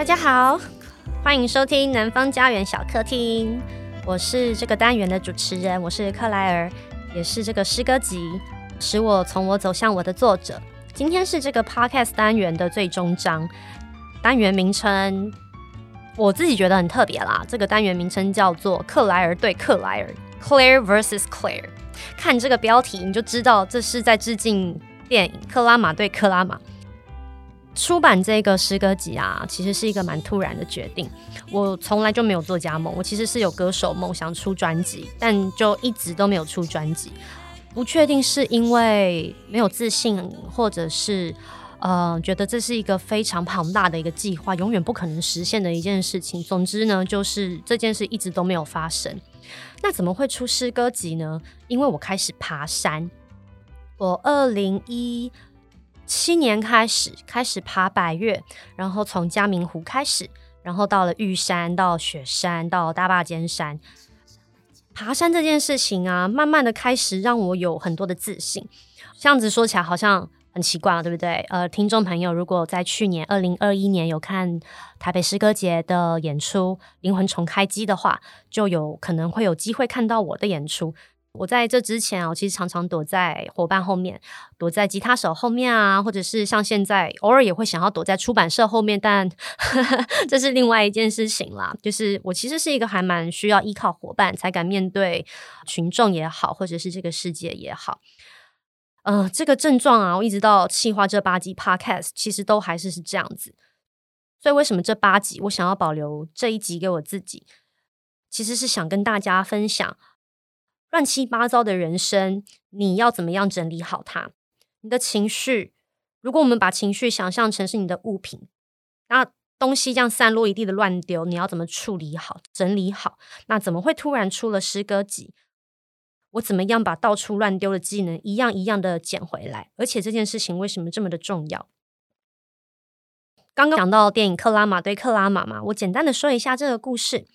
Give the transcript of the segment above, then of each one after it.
大家好，欢迎收听南方家园小客厅。我是这个单元的主持人，我是克莱尔，也是这个诗歌集《使我从我走向我》的作者。今天是这个 Podcast 单元的最终章，单元名称我自己觉得很特别啦。这个单元名称叫做“克莱尔对克莱尔 ”，Claire vs Clare）。看这个标题你就知道这是在致敬电影《克拉玛对克拉玛》。出版这个诗歌集啊，其实是一个蛮突然的决定。我从来就没有做家梦，我其实是有歌手梦，想出专辑，但就一直都没有出专辑。不确定是因为没有自信，或者是呃觉得这是一个非常庞大的一个计划，永远不可能实现的一件事情。总之呢，就是这件事一直都没有发生。那怎么会出诗歌集呢？因为我开始爬山。我二零一七年开始开始爬百岳，然后从嘉明湖开始，然后到了玉山，到雪山，到大霸尖山。爬山这件事情啊，慢慢的开始让我有很多的自信。这样子说起来好像很奇怪了，对不对？呃，听众朋友，如果在去年二零二一年有看台北诗歌节的演出《灵魂重开机》的话，就有可能会有机会看到我的演出。我在这之前啊，我其实常常躲在伙伴后面，躲在吉他手后面啊，或者是像现在偶尔也会想要躲在出版社后面，但呵 呵这是另外一件事情啦。就是我其实是一个还蛮需要依靠伙伴才敢面对群众也好，或者是这个世界也好。呃，这个症状啊，我一直到企划这八集 Podcast，其实都还是是这样子。所以为什么这八集我想要保留这一集给我自己，其实是想跟大家分享。乱七八糟的人生，你要怎么样整理好它？你的情绪，如果我们把情绪想象成是你的物品，那东西这样散落一地的乱丢，你要怎么处理好、整理好？那怎么会突然出了诗歌集？我怎么样把到处乱丢的技能一样一样的捡回来？而且这件事情为什么这么的重要？刚刚讲到电影《克拉玛对克拉玛》嘛，我简单的说一下这个故事。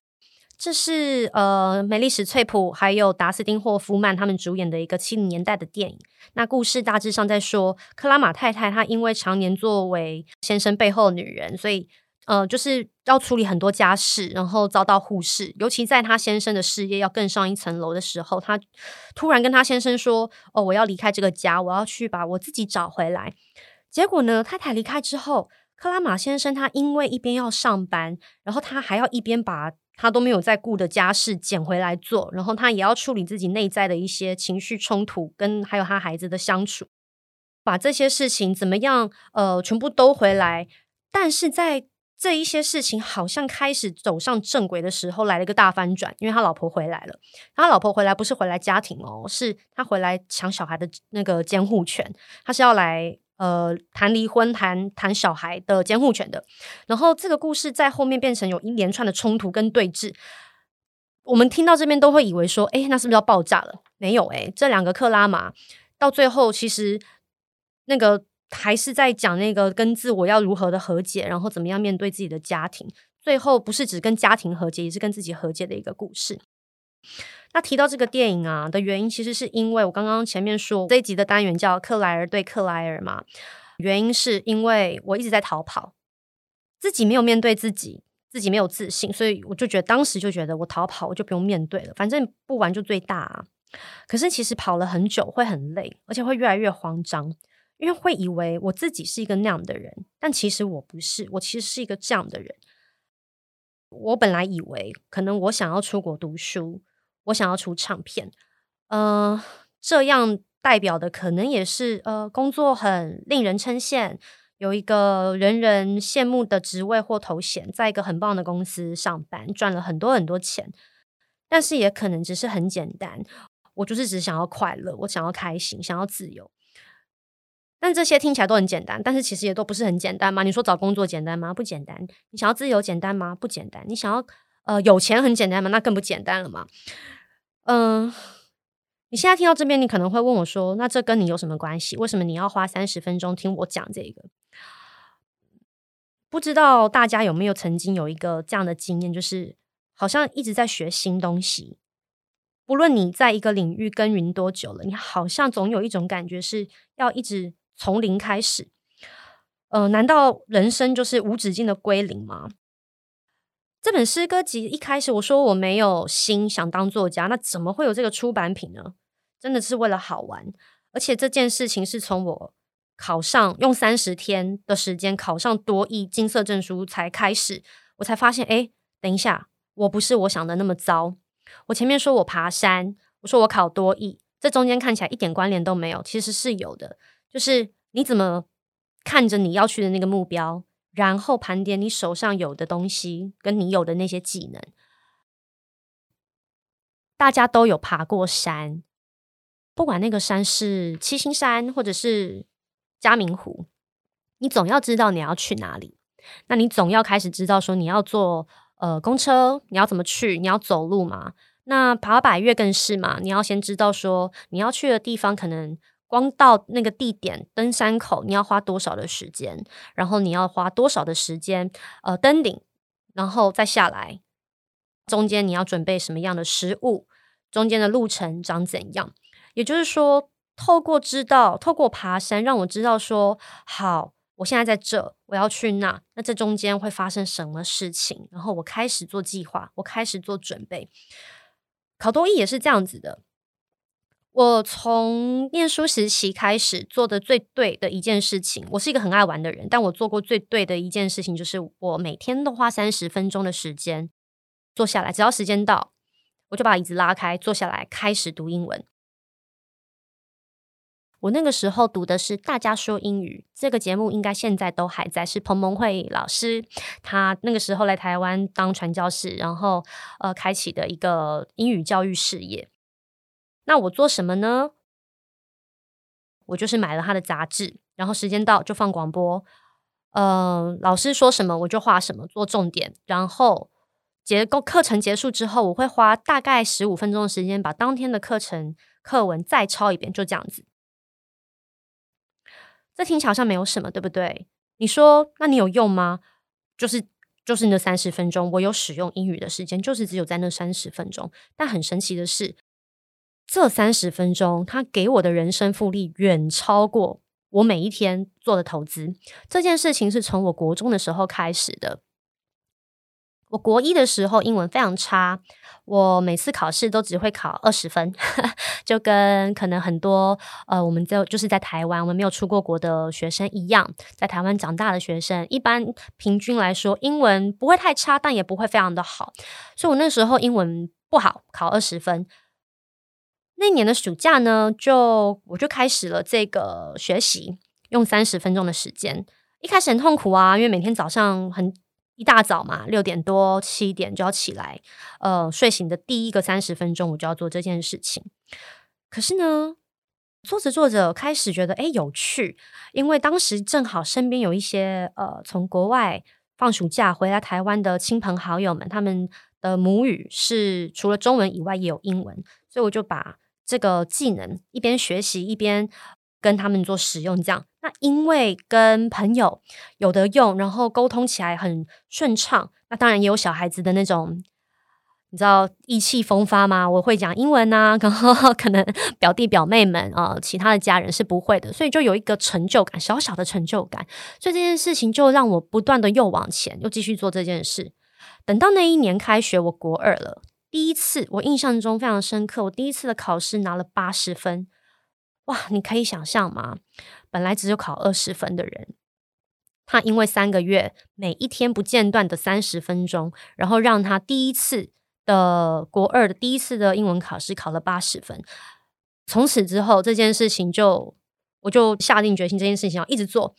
这是呃，梅丽史翠普还有达斯汀霍夫曼他们主演的一个七零年代的电影。那故事大致上在说，克拉玛太太她因为常年作为先生背后的女人，所以呃，就是要处理很多家事，然后遭到忽视。尤其在她先生的事业要更上一层楼的时候，她突然跟她先生说：“哦，我要离开这个家，我要去把我自己找回来。”结果呢，太太离开之后，克拉玛先生他因为一边要上班，然后他还要一边把他都没有在顾的家事捡回来做，然后他也要处理自己内在的一些情绪冲突，跟还有他孩子的相处，把这些事情怎么样呃全部兜回来。但是在这一些事情好像开始走上正轨的时候，来了一个大翻转，因为他老婆回来了。他老婆回来不是回来家庭哦，是他回来抢小孩的那个监护权，他是要来。呃，谈离婚、谈谈小孩的监护权的，然后这个故事在后面变成有一连串的冲突跟对峙。我们听到这边都会以为说，诶，那是不是要爆炸了？没有，诶，这两个克拉玛到最后其实那个还是在讲那个跟自我要如何的和解，然后怎么样面对自己的家庭。最后不是只跟家庭和解，也是跟自己和解的一个故事。那提到这个电影啊的原因，其实是因为我刚刚前面说这一集的单元叫克莱尔对克莱尔嘛，原因是因为我一直在逃跑，自己没有面对自己，自己没有自信，所以我就觉得当时就觉得我逃跑我就不用面对了，反正不玩就最大啊。可是其实跑了很久会很累，而且会越来越慌张，因为会以为我自己是一个那样的人，但其实我不是，我其实是一个这样的人。我本来以为可能我想要出国读书，我想要出唱片，呃，这样代表的可能也是呃工作很令人称羡，有一个人人羡慕的职位或头衔，在一个很棒的公司上班，赚了很多很多钱。但是也可能只是很简单，我就是只想要快乐，我想要开心，想要自由。但这些听起来都很简单，但是其实也都不是很简单嘛。你说找工作简单吗？不简单。你想要自由简单吗？不简单。你想要呃有钱很简单吗？那更不简单了嘛。嗯、你现在听到这边，你可能会问我说：“那这跟你有什么关系？为什么你要花三十分钟听我讲这个？”不知道大家有没有曾经有一个这样的经验，就是好像一直在学新东西。不论你在一个领域耕耘多久了，你好像总有一种感觉是要一直。从零开始，呃，难道人生就是无止境的归零吗？这本诗歌集一开始我说我没有心想当作家，那怎么会有这个出版品呢？真的是为了好玩，而且这件事情是从我考上用三十天的时间考上多益金色证书才开始，我才发现，哎，等一下，我不是我想的那么糟。我前面说我爬山，我说我考多益，这中间看起来一点关联都没有，其实是有的。就是你怎么看着你要去的那个目标，然后盘点你手上有的东西，跟你有的那些技能。大家都有爬过山，不管那个山是七星山或者是嘉明湖，你总要知道你要去哪里。那你总要开始知道说你要坐呃公车，你要怎么去？你要走路嘛？那爬百岳更是嘛？你要先知道说你要去的地方可能。光到那个地点登山口，你要花多少的时间？然后你要花多少的时间？呃，登顶，然后再下来，中间你要准备什么样的食物？中间的路程长怎样？也就是说，透过知道，透过爬山，让我知道说，好，我现在在这，我要去那，那这中间会发生什么事情？然后我开始做计划，我开始做准备。考多益也是这样子的。我从念书时期开始做的最对的一件事情，我是一个很爱玩的人，但我做过最对的一件事情就是，我每天都花三十分钟的时间坐下来，只要时间到，我就把椅子拉开，坐下来开始读英文。我那个时候读的是《大家说英语》这个节目，应该现在都还在，是彭蒙惠老师，他那个时候来台湾当传教士，然后呃，开启的一个英语教育事业。那我做什么呢？我就是买了他的杂志，然后时间到就放广播。呃，老师说什么我就画什么，做重点。然后结构课程结束之后，我会花大概十五分钟的时间把当天的课程课文再抄一遍，就这样子。这听起来好像没有什么，对不对？你说，那你有用吗？就是就是那三十分钟，我有使用英语的时间，就是只有在那三十分钟。但很神奇的是。这三十分钟，他给我的人生复利远超过我每一天做的投资。这件事情是从我国中的时候开始的。我国一的时候英文非常差，我每次考试都只会考二十分，就跟可能很多呃，我们就就是在台湾，我们没有出过国的学生一样，在台湾长大的学生，一般平均来说，英文不会太差，但也不会非常的好。所以我那时候英文不好，考二十分。那年的暑假呢，就我就开始了这个学习，用三十分钟的时间。一开始很痛苦啊，因为每天早上很一大早嘛，六点多七点就要起来，呃，睡醒的第一个三十分钟我就要做这件事情。可是呢，做着做着开始觉得诶有趣，因为当时正好身边有一些呃从国外放暑假回来台湾的亲朋好友们，他们的母语是除了中文以外也有英文，所以我就把。这个技能一边学习一边跟他们做使用，这样，那因为跟朋友有的用，然后沟通起来很顺畅。那当然也有小孩子的那种，你知道意气风发吗？我会讲英文啊，然后可能表弟表妹们啊、其他的家人是不会的，所以就有一个成就感，小小的成就感。所以这件事情就让我不断的又往前，又继续做这件事。等到那一年开学，我国二了。第一次，我印象中非常深刻。我第一次的考试拿了八十分，哇！你可以想象吗？本来只有考二十分的人，他因为三个月每一天不间断的三十分钟，然后让他第一次的国二的第一次的英文考试考了八十分。从此之后，这件事情就我就下定决心，这件事情要一直做。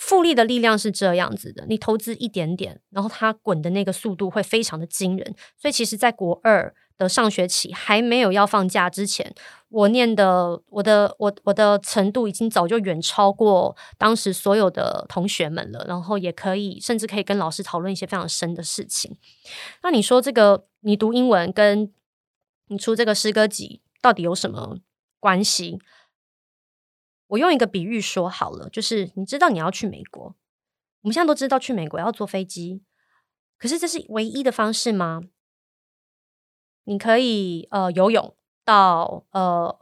复利的力量是这样子的，你投资一点点，然后它滚的那个速度会非常的惊人。所以，其实，在国二的上学期还没有要放假之前，我念的我的我我的程度已经早就远超过当时所有的同学们了。然后，也可以甚至可以跟老师讨论一些非常深的事情。那你说这个，你读英文跟你出这个诗歌集到底有什么关系？我用一个比喻说好了，就是你知道你要去美国，我们现在都知道去美国要坐飞机，可是这是唯一的方式吗？你可以呃游泳到呃，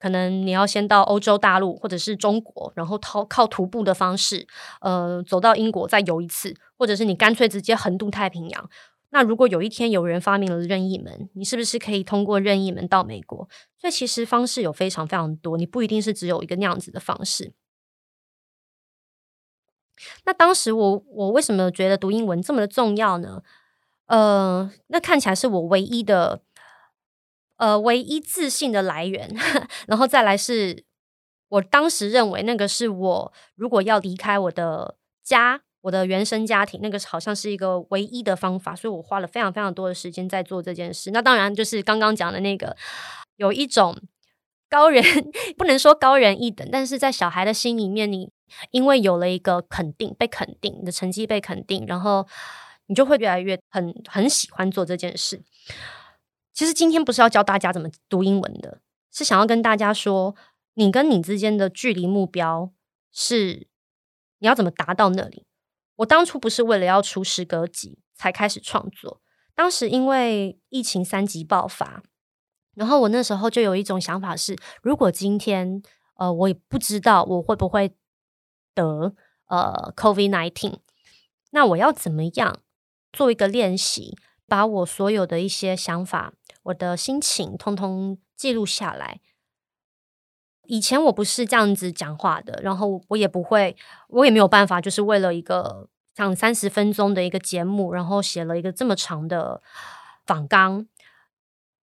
可能你要先到欧洲大陆或者是中国，然后靠靠徒步的方式呃走到英国再游一次，或者是你干脆直接横渡太平洋。那如果有一天有人发明了任意门，你是不是可以通过任意门到美国？所以其实方式有非常非常多，你不一定是只有一个那样子的方式。那当时我我为什么觉得读英文这么的重要呢？呃，那看起来是我唯一的呃唯一自信的来源，然后再来是我当时认为那个是我如果要离开我的家。我的原生家庭那个好像是一个唯一的方法，所以我花了非常非常多的时间在做这件事。那当然就是刚刚讲的那个，有一种高人，不能说高人一等，但是在小孩的心里面，你因为有了一个肯定，被肯定，你的成绩被肯定，然后你就会越来越很很喜欢做这件事。其实今天不是要教大家怎么读英文的，是想要跟大家说，你跟你之间的距离目标是你要怎么达到那里。我当初不是为了要出诗歌集才开始创作，当时因为疫情三级爆发，然后我那时候就有一种想法是，如果今天呃我也不知道我会不会得呃 COVID nineteen，那我要怎么样做一个练习，把我所有的一些想法、我的心情通通记录下来。以前我不是这样子讲话的，然后我也不会，我也没有办法，就是为了一个像三十分钟的一个节目，然后写了一个这么长的访纲。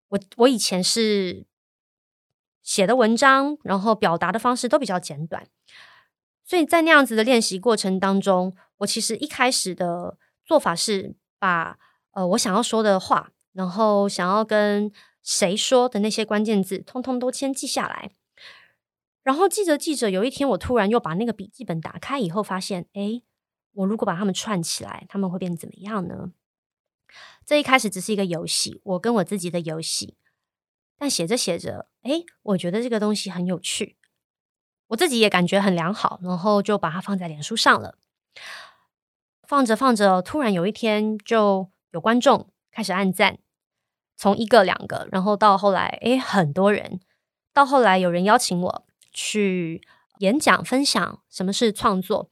我我以前是写的文章，然后表达的方式都比较简短，所以在那样子的练习过程当中，我其实一开始的做法是把呃我想要说的话，然后想要跟谁说的那些关键字，通通都先记下来。然后记着记着，有一天我突然又把那个笔记本打开以后，发现，诶，我如果把它们串起来，他们会变怎么样呢？这一开始只是一个游戏，我跟我自己的游戏。但写着写着，诶，我觉得这个东西很有趣，我自己也感觉很良好，然后就把它放在脸书上了。放着放着，突然有一天就有观众开始按赞，从一个两个，然后到后来，诶，很多人，到后来有人邀请我。去演讲分享什么是创作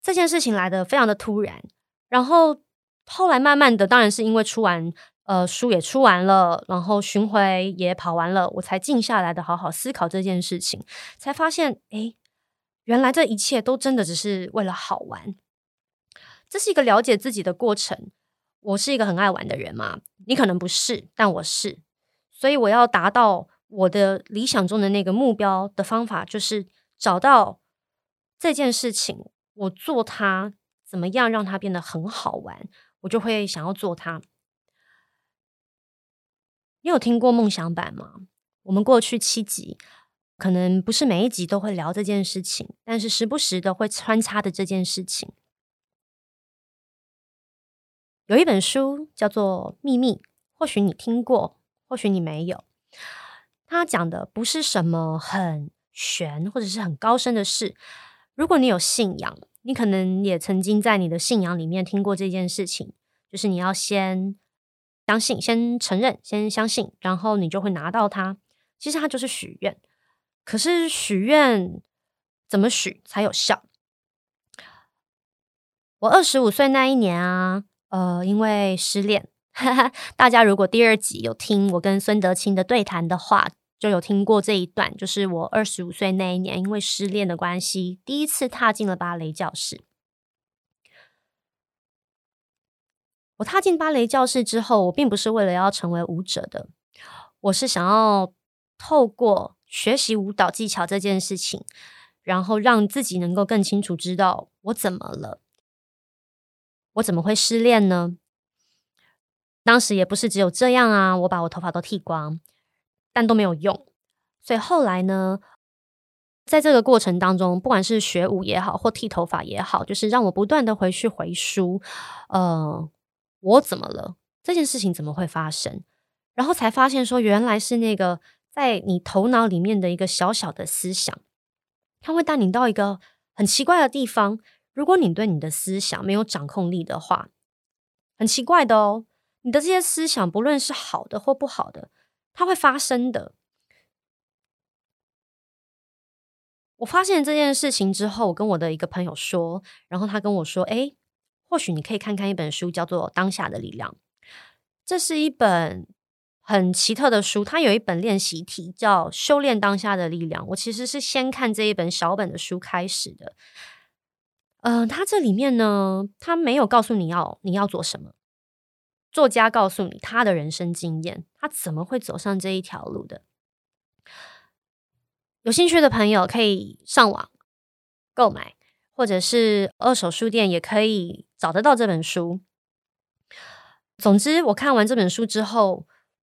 这件事情来的非常的突然，然后后来慢慢的，当然是因为出完呃书也出完了，然后巡回也跑完了，我才静下来的好好思考这件事情，才发现诶，原来这一切都真的只是为了好玩，这是一个了解自己的过程。我是一个很爱玩的人嘛，你可能不是，但我是，所以我要达到。我的理想中的那个目标的方法，就是找到这件事情，我做它怎么样让它变得很好玩，我就会想要做它。你有听过梦想版吗？我们过去七集可能不是每一集都会聊这件事情，但是时不时的会穿插的这件事情。有一本书叫做《秘密》，或许你听过，或许你没有。他讲的不是什么很玄或者是很高深的事。如果你有信仰，你可能也曾经在你的信仰里面听过这件事情，就是你要先相信、先承认、先相信，然后你就会拿到它。其实它就是许愿。可是许愿怎么许才有效？我二十五岁那一年啊，呃，因为失恋，大家如果第二集有听我跟孙德清的对谈的话。就有听过这一段，就是我二十五岁那一年，因为失恋的关系，第一次踏进了芭蕾教室。我踏进芭蕾教室之后，我并不是为了要成为舞者的，我是想要透过学习舞蹈技巧这件事情，然后让自己能够更清楚知道我怎么了，我怎么会失恋呢？当时也不是只有这样啊，我把我头发都剃光。但都没有用，所以后来呢，在这个过程当中，不管是学舞也好，或剃头发也好，就是让我不断的回去回书，呃，我怎么了？这件事情怎么会发生？然后才发现说，原来是那个在你头脑里面的一个小小的思想，它会带你到一个很奇怪的地方。如果你对你的思想没有掌控力的话，很奇怪的哦，你的这些思想，不论是好的或不好的。它会发生的。我发现这件事情之后，我跟我的一个朋友说，然后他跟我说：“诶，或许你可以看看一本书，叫做《当下的力量》。这是一本很奇特的书，它有一本练习题叫《修炼当下的力量》。我其实是先看这一本小本的书开始的。嗯、呃，它这里面呢，它没有告诉你要你要做什么。”作家告诉你他的人生经验，他怎么会走上这一条路的？有兴趣的朋友可以上网购买，或者是二手书店也可以找得到这本书。总之，我看完这本书之后，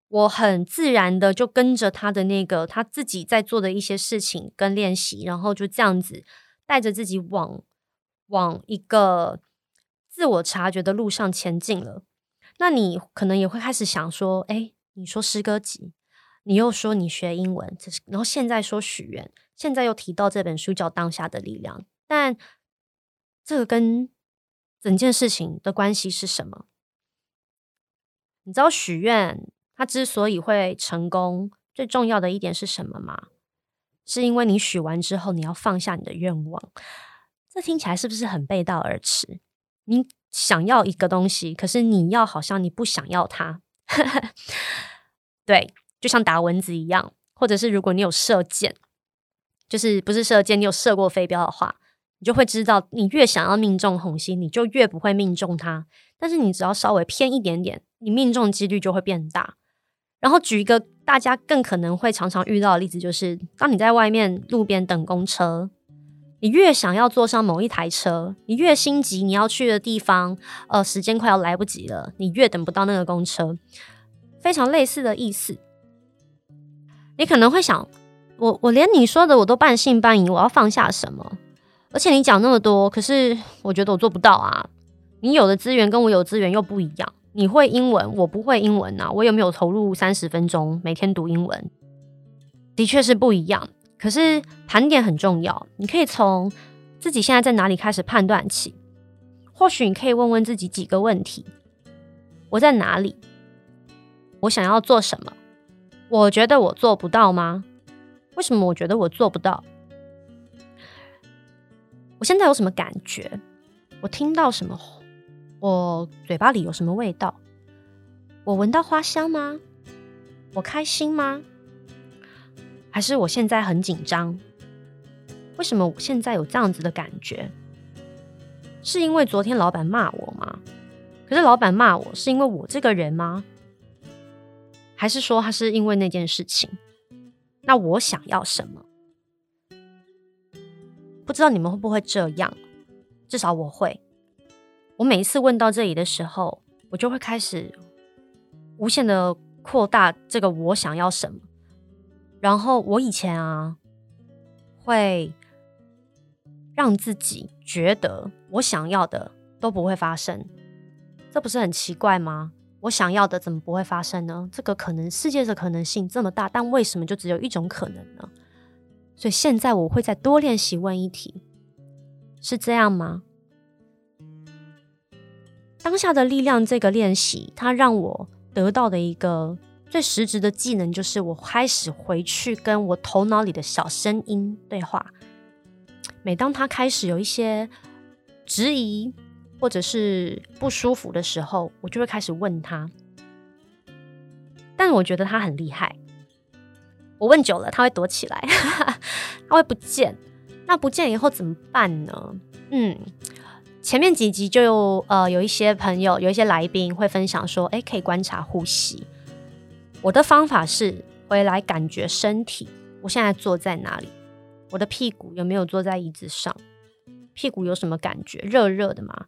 我很自然的就跟着他的那个他自己在做的一些事情跟练习，然后就这样子带着自己往往一个自我察觉的路上前进了。那你可能也会开始想说，哎，你说诗歌集，你又说你学英文，这是，然后现在说许愿，现在又提到这本书叫《当下的力量》，但这个跟整件事情的关系是什么？你知道许愿它之所以会成功，最重要的一点是什么吗？是因为你许完之后，你要放下你的愿望。这听起来是不是很背道而驰？你想要一个东西，可是你要好像你不想要它，对，就像打蚊子一样，或者是如果你有射箭，就是不是射箭，你有射过飞镖的话，你就会知道，你越想要命中红心，你就越不会命中它。但是你只要稍微偏一点点，你命中几率就会变大。然后举一个大家更可能会常常遇到的例子，就是当你在外面路边等公车。你越想要坐上某一台车，你越心急，你要去的地方，呃，时间快要来不及了，你越等不到那个公车，非常类似的意思。你可能会想，我我连你说的我都半信半疑，我要放下什么？而且你讲那么多，可是我觉得我做不到啊。你有的资源跟我有资源又不一样，你会英文，我不会英文啊。我有没有投入三十分钟每天读英文？的确是不一样。可是盘点很重要，你可以从自己现在在哪里开始判断起。或许你可以问问自己几个问题：我在哪里？我想要做什么？我觉得我做不到吗？为什么我觉得我做不到？我现在有什么感觉？我听到什么？我嘴巴里有什么味道？我闻到花香吗？我开心吗？还是我现在很紧张？为什么我现在有这样子的感觉？是因为昨天老板骂我吗？可是老板骂我是因为我这个人吗？还是说他是因为那件事情？那我想要什么？不知道你们会不会这样？至少我会。我每一次问到这里的时候，我就会开始无限的扩大这个我想要什么。然后我以前啊，会让自己觉得我想要的都不会发生，这不是很奇怪吗？我想要的怎么不会发生呢？这个可能世界的可能性这么大，但为什么就只有一种可能呢？所以现在我会再多练习问一题，是这样吗？当下的力量这个练习，它让我得到的一个。最实质的技能就是，我开始回去跟我头脑里的小声音对话。每当他开始有一些质疑或者是不舒服的时候，我就会开始问他。但我觉得他很厉害。我问久了，他会躲起来，他会不见。那不见以后怎么办呢？嗯，前面几集就有呃有一些朋友，有一些来宾会分享说，诶，可以观察呼吸。我的方法是回来感觉身体，我现在坐在哪里？我的屁股有没有坐在椅子上？屁股有什么感觉？热热的吗？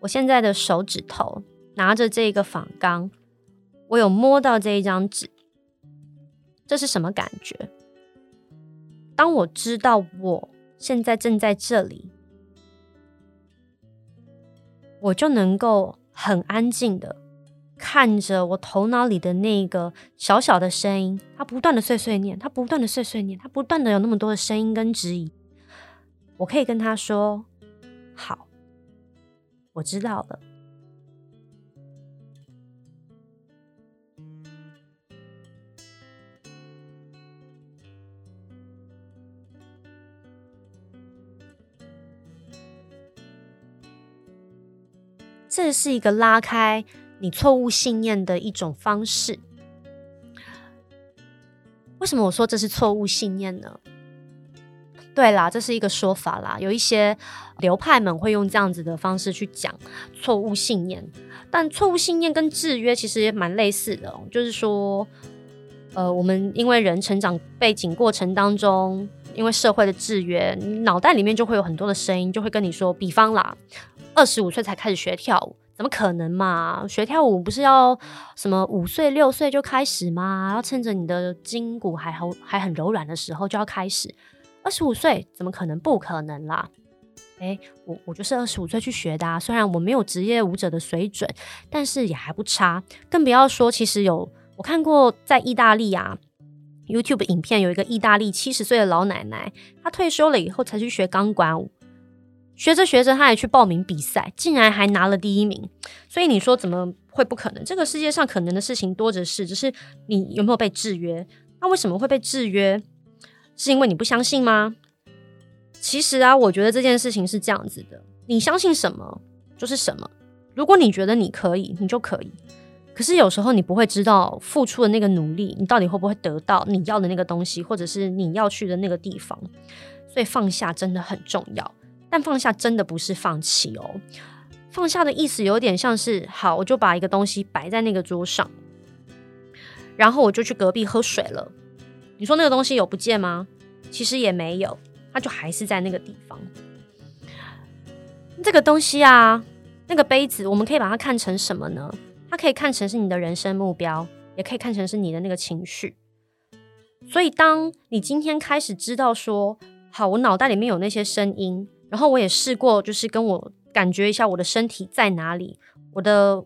我现在的手指头拿着这个仿钢，我有摸到这一张纸，这是什么感觉？当我知道我现在正在这里，我就能够很安静的看着我头脑里的那个小小的声音，它不断的碎碎念，它不断的碎碎念，它不断的有那么多的声音跟质疑。我可以跟他说：“好，我知道了。”这是一个拉开你错误信念的一种方式。为什么我说这是错误信念呢？对啦，这是一个说法啦。有一些流派们会用这样子的方式去讲错误信念，但错误信念跟制约其实也蛮类似的。就是说，呃，我们因为人成长背景过程当中，因为社会的制约，脑袋里面就会有很多的声音，就会跟你说，比方啦。二十五岁才开始学跳舞，怎么可能嘛？学跳舞不是要什么五岁六岁就开始吗？要趁着你的筋骨还好还很柔软的时候就要开始。二十五岁怎么可能？不可能啦！诶，我我就是二十五岁去学的啊。虽然我没有职业舞者的水准，但是也还不差。更不要说，其实有我看过在意大利啊，YouTube 影片有一个意大利七十岁的老奶奶，她退休了以后才去学钢管舞。学着学着，他也去报名比赛，竟然还拿了第一名。所以你说怎么会不可能？这个世界上可能的事情多着是，只是你有没有被制约？那为什么会被制约？是因为你不相信吗？其实啊，我觉得这件事情是这样子的：你相信什么就是什么。如果你觉得你可以，你就可以。可是有时候你不会知道付出的那个努力，你到底会不会得到你要的那个东西，或者是你要去的那个地方。所以放下真的很重要。但放下真的不是放弃哦，放下的意思有点像是，好，我就把一个东西摆在那个桌上，然后我就去隔壁喝水了。你说那个东西有不见吗？其实也没有，它就还是在那个地方。这个东西啊，那个杯子，我们可以把它看成什么呢？它可以看成是你的人生目标，也可以看成是你的那个情绪。所以，当你今天开始知道说，好，我脑袋里面有那些声音。然后我也试过，就是跟我感觉一下我的身体在哪里，我的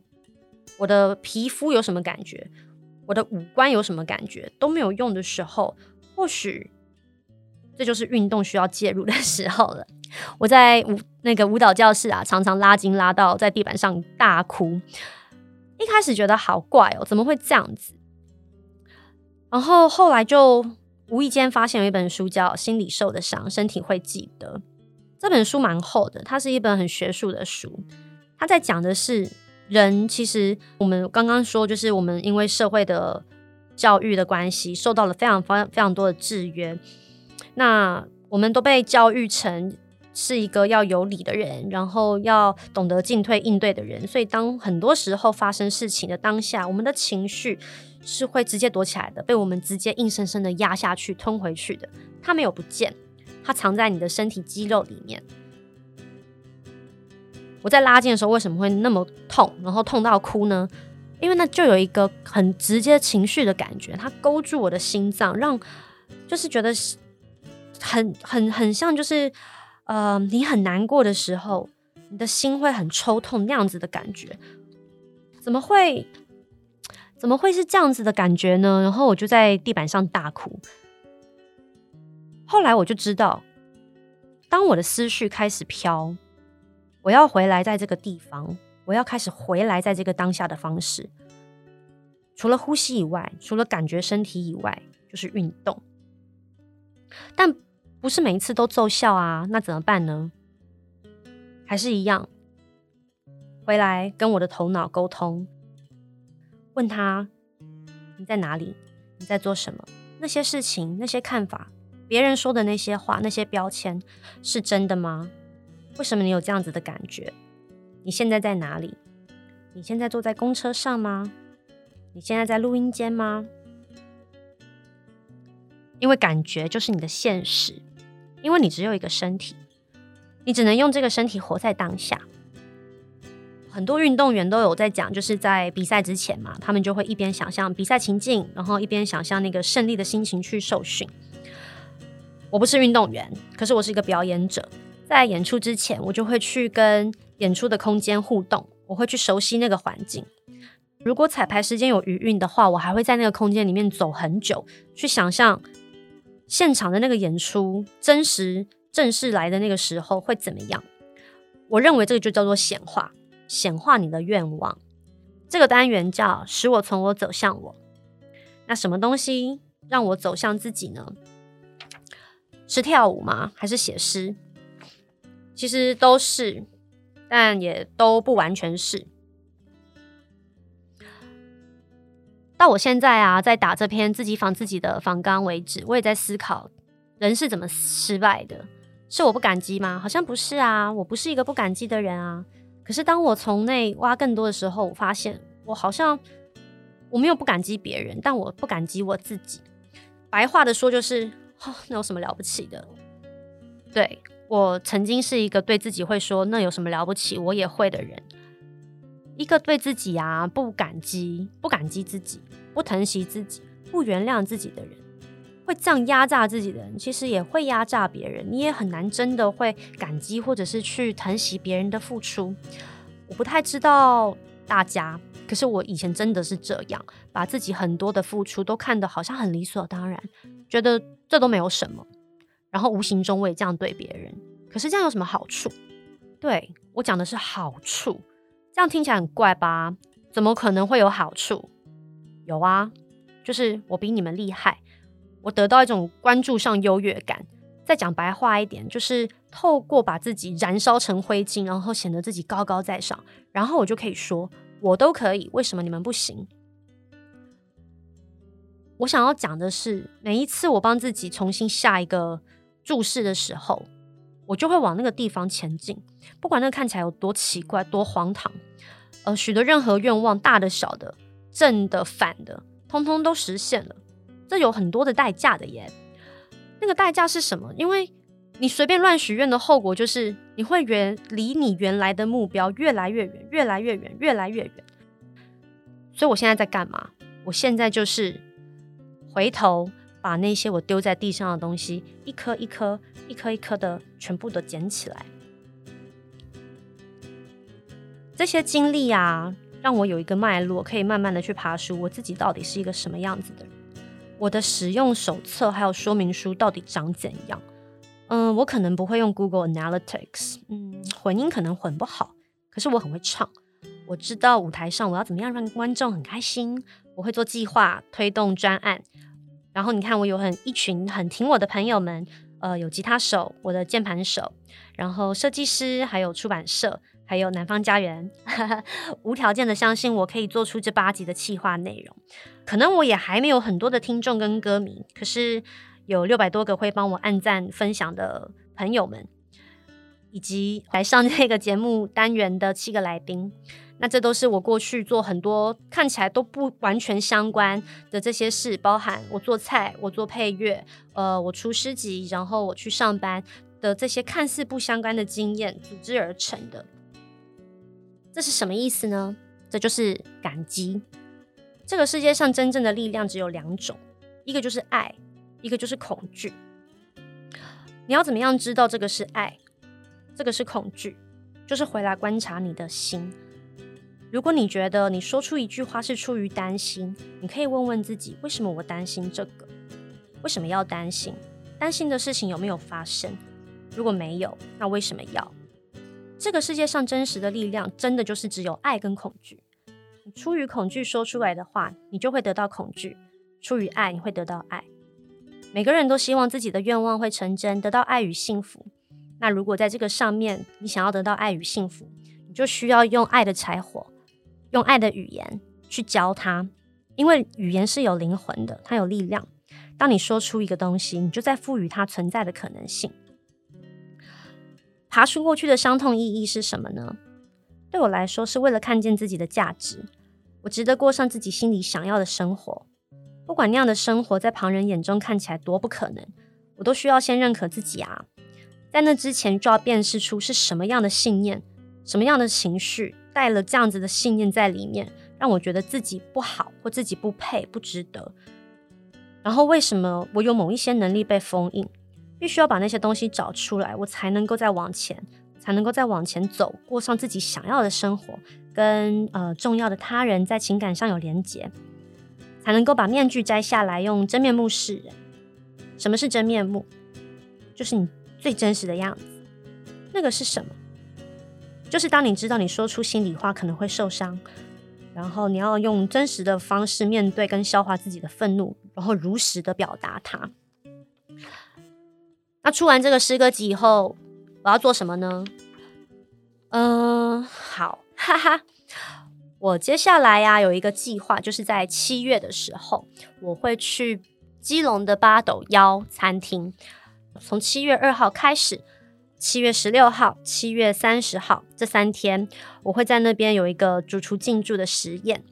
我的皮肤有什么感觉，我的五官有什么感觉，都没有用的时候，或许这就是运动需要介入的 时候了。我在舞那个舞蹈教室啊，常常拉筋拉到在地板上大哭。一开始觉得好怪哦，怎么会这样子？然后后来就无意间发现有一本书叫《心里受的伤，身体会记得》。这本书蛮厚的，它是一本很学术的书。它在讲的是人，其实我们刚刚说，就是我们因为社会的教育的关系，受到了非常非非常多的制约。那我们都被教育成是一个要有理的人，然后要懂得进退应对的人。所以当很多时候发生事情的当下，我们的情绪是会直接躲起来的，被我们直接硬生生的压下去、吞回去的。它没有不见。它藏在你的身体肌肉里面。我在拉筋的时候为什么会那么痛，然后痛到哭呢？因为那就有一个很直接情绪的感觉，它勾住我的心脏，让就是觉得很很很像，就是呃，你很难过的时候，你的心会很抽痛那样子的感觉。怎么会怎么会是这样子的感觉呢？然后我就在地板上大哭。后来我就知道，当我的思绪开始飘，我要回来在这个地方，我要开始回来在这个当下的方式，除了呼吸以外，除了感觉身体以外，就是运动。但不是每一次都奏效啊，那怎么办呢？还是一样，回来跟我的头脑沟通，问他，你在哪里？你在做什么？那些事情、那些看法，别人说的那些话、那些标签，是真的吗？为什么你有这样子的感觉？你现在在哪里？你现在坐在公车上吗？你现在在录音间吗？因为感觉就是你的现实，因为你只有一个身体，你只能用这个身体活在当下。很多运动员都有在讲，就是在比赛之前嘛，他们就会一边想象比赛情境，然后一边想象那个胜利的心情去受训。我不是运动员，可是我是一个表演者，在演出之前，我就会去跟演出的空间互动，我会去熟悉那个环境。如果彩排时间有余韵的话，我还会在那个空间里面走很久，去想象现场的那个演出，真实正式来的那个时候会怎么样。我认为这个就叫做显化。显化你的愿望，这个单元叫使我从我走向我。那什么东西让我走向自己呢？是跳舞吗？还是写诗？其实都是，但也都不完全是。到我现在啊，在打这篇自己仿自己的仿纲为止，我也在思考人是怎么失败的。是我不感激吗？好像不是啊，我不是一个不感激的人啊。可是当我从内挖更多的时候，我发现我好像我没有不感激别人，但我不感激我自己。白话的说就是，哦，那有什么了不起的？对，我曾经是一个对自己会说那有什么了不起，我也会的人。一个对自己啊不感激、不感激自己、不疼惜自己、不原谅自己的人。会这样压榨自己的人，其实也会压榨别人。你也很难真的会感激，或者是去疼惜别人的付出。我不太知道大家，可是我以前真的是这样，把自己很多的付出都看得好像很理所当然，觉得这都没有什么。然后无形中我也这样对别人。可是这样有什么好处？对，我讲的是好处，这样听起来很怪吧？怎么可能会有好处？有啊，就是我比你们厉害。我得到一种关注上优越感，再讲白话一点，就是透过把自己燃烧成灰烬，然后显得自己高高在上，然后我就可以说，我都可以，为什么你们不行？我想要讲的是，每一次我帮自己重新下一个注释的时候，我就会往那个地方前进，不管那看起来有多奇怪、多荒唐，呃，许的任何愿望，大的、小的、正的、反的，通通都实现了。这有很多的代价的耶，那个代价是什么？因为你随便乱许愿的后果就是你会远离你原来的目标越来越远，越来越远，越来越远。所以我现在在干嘛？我现在就是回头把那些我丢在地上的东西，一颗一颗、一颗一颗的全部都捡起来。这些经历啊，让我有一个脉络，可以慢慢的去爬梳我自己到底是一个什么样子的人。我的使用手册还有说明书到底长怎样？嗯，我可能不会用 Google Analytics，嗯，混音可能混不好，可是我很会唱。我知道舞台上我要怎么样让观众很开心。我会做计划，推动专案。然后你看，我有很一群很挺我的朋友们，呃，有吉他手，我的键盘手，然后设计师，还有出版社。还有南方家园，无条件的相信我可以做出这八集的企划内容。可能我也还没有很多的听众跟歌迷，可是有六百多个会帮我按赞分享的朋友们，以及来上这个节目单元的七个来宾，那这都是我过去做很多看起来都不完全相关的这些事，包含我做菜、我做配乐、呃，我出诗集，然后我去上班的这些看似不相关的经验组织而成的。这是什么意思呢？这就是感激。这个世界上真正的力量只有两种，一个就是爱，一个就是恐惧。你要怎么样知道这个是爱，这个是恐惧？就是回来观察你的心。如果你觉得你说出一句话是出于担心，你可以问问自己：为什么我担心这个？为什么要担心？担心的事情有没有发生？如果没有，那为什么要？这个世界上真实的力量，真的就是只有爱跟恐惧。你出于恐惧说出来的话，你就会得到恐惧；出于爱，你会得到爱。每个人都希望自己的愿望会成真，得到爱与幸福。那如果在这个上面，你想要得到爱与幸福，你就需要用爱的柴火，用爱的语言去教他，因为语言是有灵魂的，它有力量。当你说出一个东西，你就在赋予它存在的可能性。爬出过去的伤痛意义是什么呢？对我来说，是为了看见自己的价值，我值得过上自己心里想要的生活。不管那样的生活在旁人眼中看起来多不可能，我都需要先认可自己啊。在那之前，就要辨识出是什么样的信念、什么样的情绪带了这样子的信念在里面，让我觉得自己不好或自己不配、不值得。然后，为什么我有某一些能力被封印？必须要把那些东西找出来，我才能够再往前，才能够再往前走，过上自己想要的生活，跟呃重要的他人在情感上有连结，才能够把面具摘下来，用真面目示人。什么是真面目？就是你最真实的样子。那个是什么？就是当你知道你说出心里话可能会受伤，然后你要用真实的方式面对跟消化自己的愤怒，然后如实的表达它。那出完这个诗歌集以后，我要做什么呢？嗯，好，哈哈，我接下来呀、有一个计划，就是在七月的时候，我会去基隆的八斗腰餐厅，从七月二号开始，七月十六号、七月三十号这三天，我会在那边有一个主厨进驻的实验。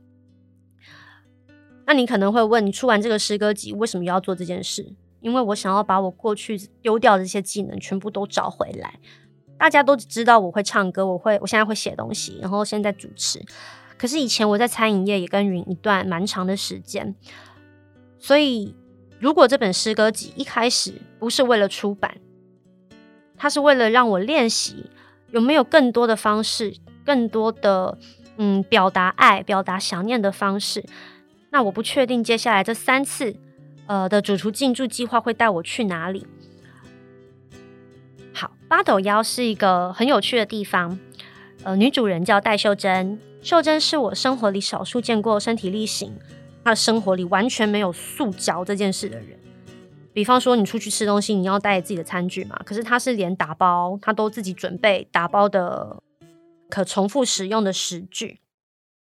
那你可能会问，你出完这个诗歌集，为什么要做这件事？因为我想要把我过去丢掉的这些技能全部都找回来。大家都知道我会唱歌，我会，我现在会写东西，然后现在主持。可是以前我在餐饮业也耕耘一段蛮长的时间，所以如果这本诗歌集一开始不是为了出版，它是为了让我练习有没有更多的方式，更多的嗯表达爱、表达想念的方式，那我不确定接下来这三次。呃的主厨进驻计划会带我去哪里？好，八斗腰是一个很有趣的地方。呃，女主人叫戴秀珍，秀珍是我生活里少数见过身体力行，她生活里完全没有塑胶这件事的人。比方说，你出去吃东西，你要带自己的餐具嘛？可是他是连打包，他都自己准备打包的可重复使用的食具。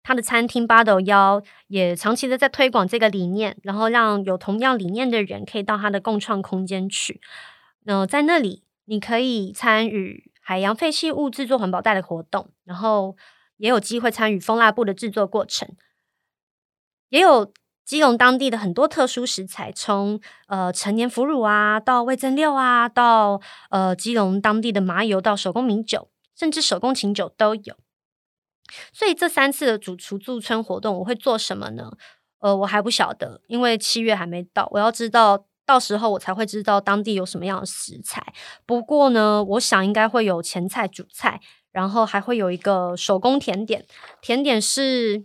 他的餐厅八斗腰也长期的在推广这个理念，然后让有同样理念的人可以到他的共创空间去。那在那里，你可以参与海洋废弃物制作环保袋的活动，然后也有机会参与蜂蜡布的制作过程，也有基隆当地的很多特殊食材，从呃陈年腐乳啊，到味增六啊，到呃基隆当地的麻油，到手工米酒，甚至手工琴酒都有。所以这三次的主厨驻村活动，我会做什么呢？呃，我还不晓得，因为七月还没到，我要知道到时候我才会知道当地有什么样的食材。不过呢，我想应该会有前菜、主菜，然后还会有一个手工甜点。甜点是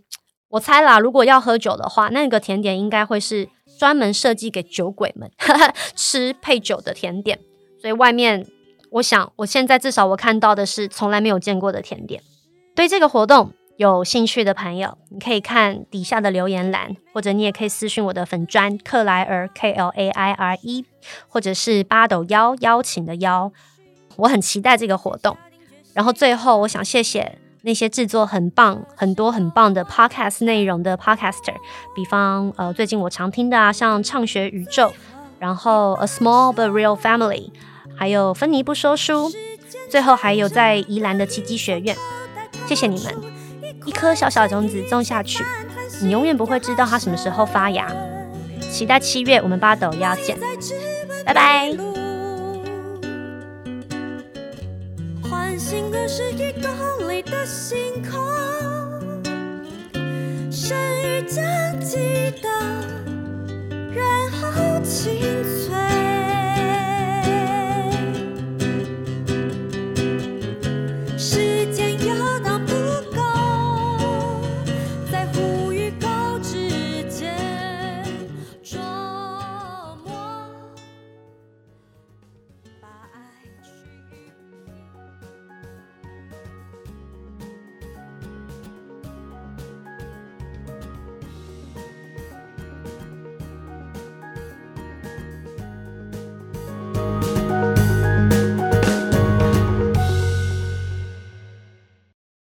我猜啦，如果要喝酒的话，那个甜点应该会是专门设计给酒鬼们 吃配酒的甜点。所以外面，我想我现在至少我看到的是从来没有见过的甜点。对这个活动有兴趣的朋友，你可以看底下的留言栏，或者你也可以私信我的粉砖克莱尔 K L A I R E，或者是八斗腰邀请的邀，我很期待这个活动。然后最后，我想谢谢那些制作很棒、很多很棒的 podcast 内容的 podcaster，比方呃最近我常听的啊，像畅学宇宙，然后 A Small But Real Family，还有芬妮不说书，最后还有在宜兰的奇迹学院。谢谢你们，一颗小小种子种下去，你永远不会知道它什么时候发芽。期待七月我们八斗要见，拜拜。星空，生于将记得，然后清脆。